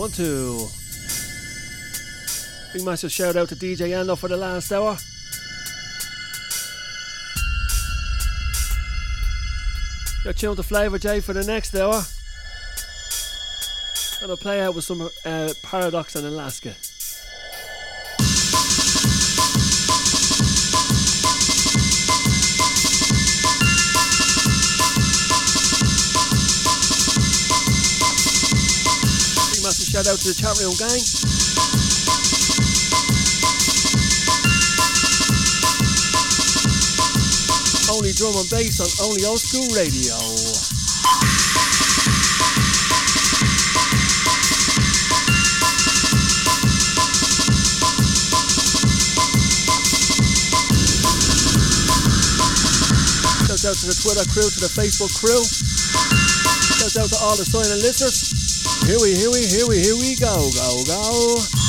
one, two. Big massive shout out to DJ Ando for the last hour. You're to Flavor J for the next hour. And I'll play out with some uh, Paradox in Alaska. Shout out to the chat room gang. Only drum and bass on only old school radio. Shout out to the Twitter crew, to the Facebook crew. Shout out to all the silent listeners. Here we, here we, here we, here we go, go, go.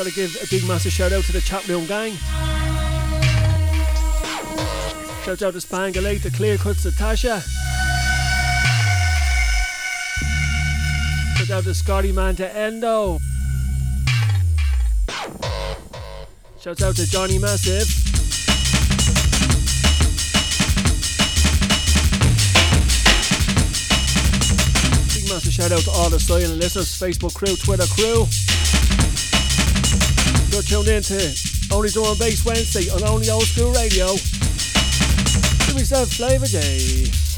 Got to give a big massive shout out to the room gang. Shout out to Spangalate, the clear cuts to Tasha. Shout out to Scotty Man to Endo. Shout out to Johnny Massive. Big massive shout out to all the silent listeners, Facebook crew, Twitter crew. You're tuned in to Only Drum and Bass Wednesday on Only Old School Radio. Give me some Flavor Day.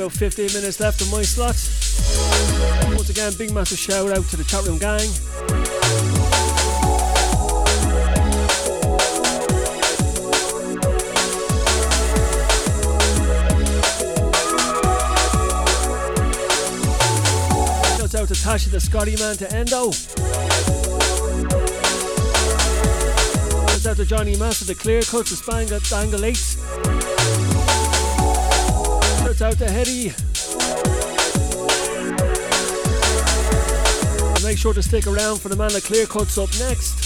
About 15 minutes left on my slot. Once again, big massive shout out to the chat room gang. Shout out to Tasha the Scotty man to Endo. Shout out to Johnny Master the Clear Cut to Spanga Dangle 8. Out to Hetty. make sure to stick around for the man that clear cuts up next.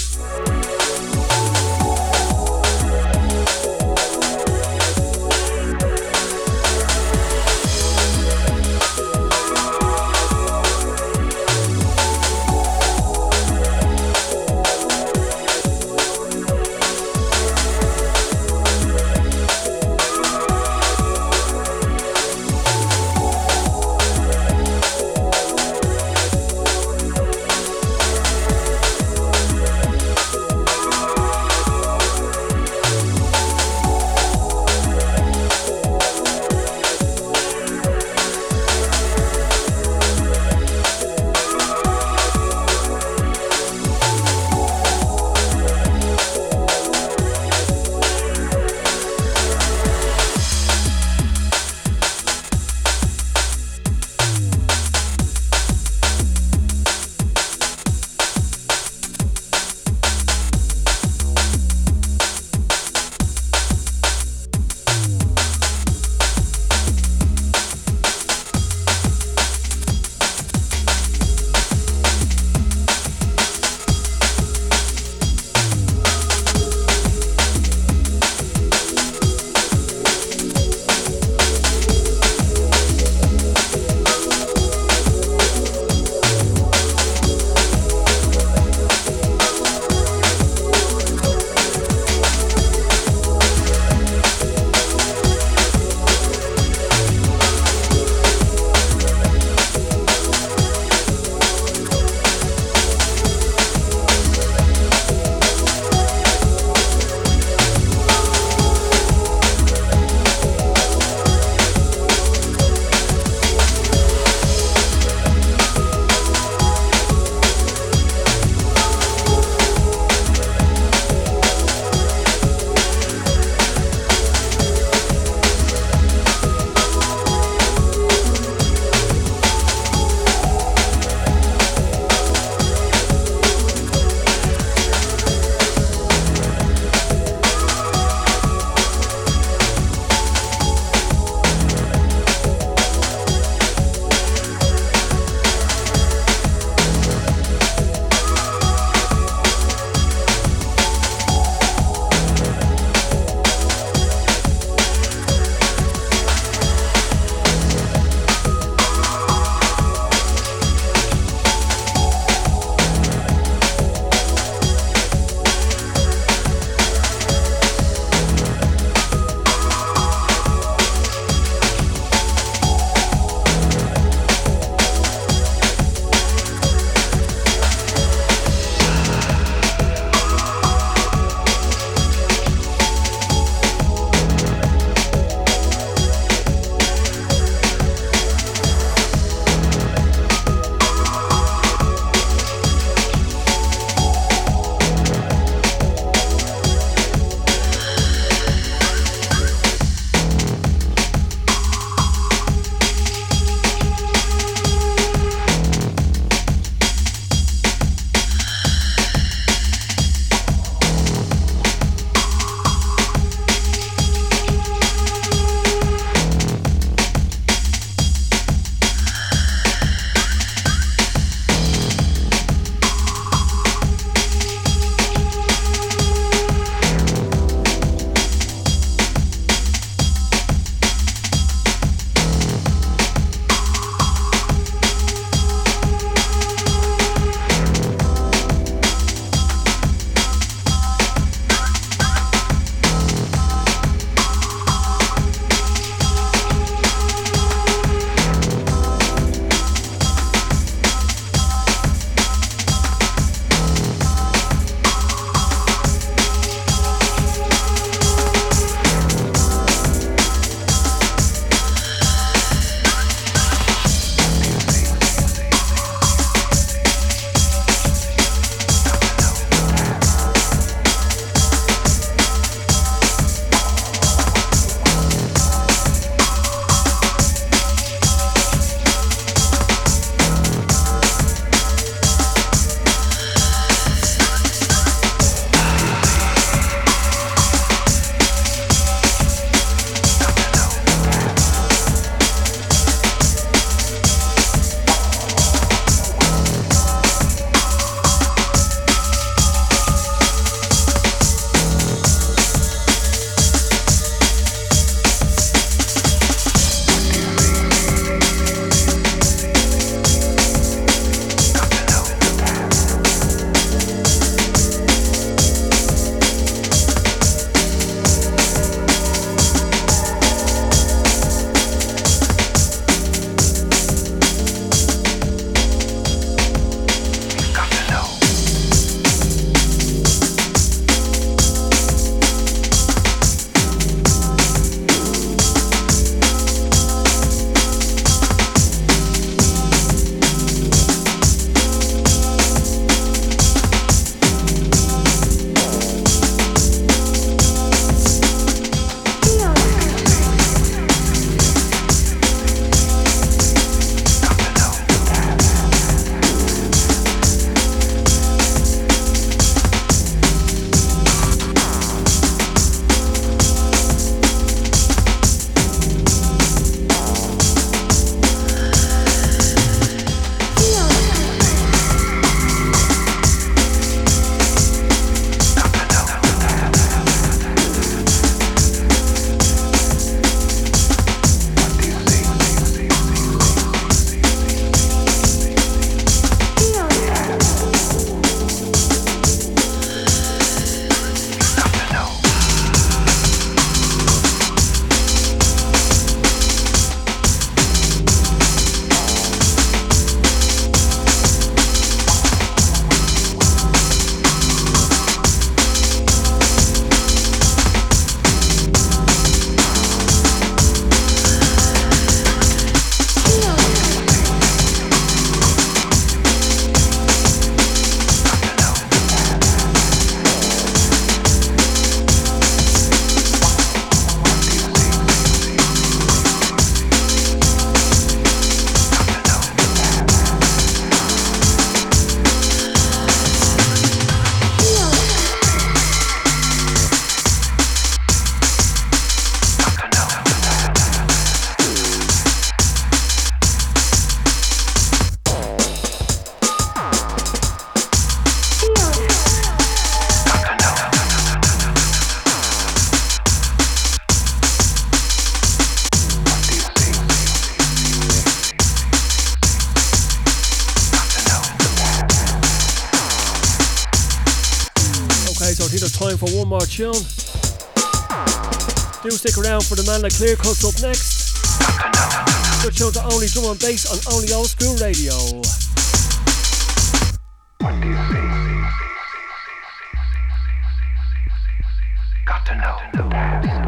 The clear cuts up next. Good show to only drum and bass on only old school radio. What do you see? Got to know the past. What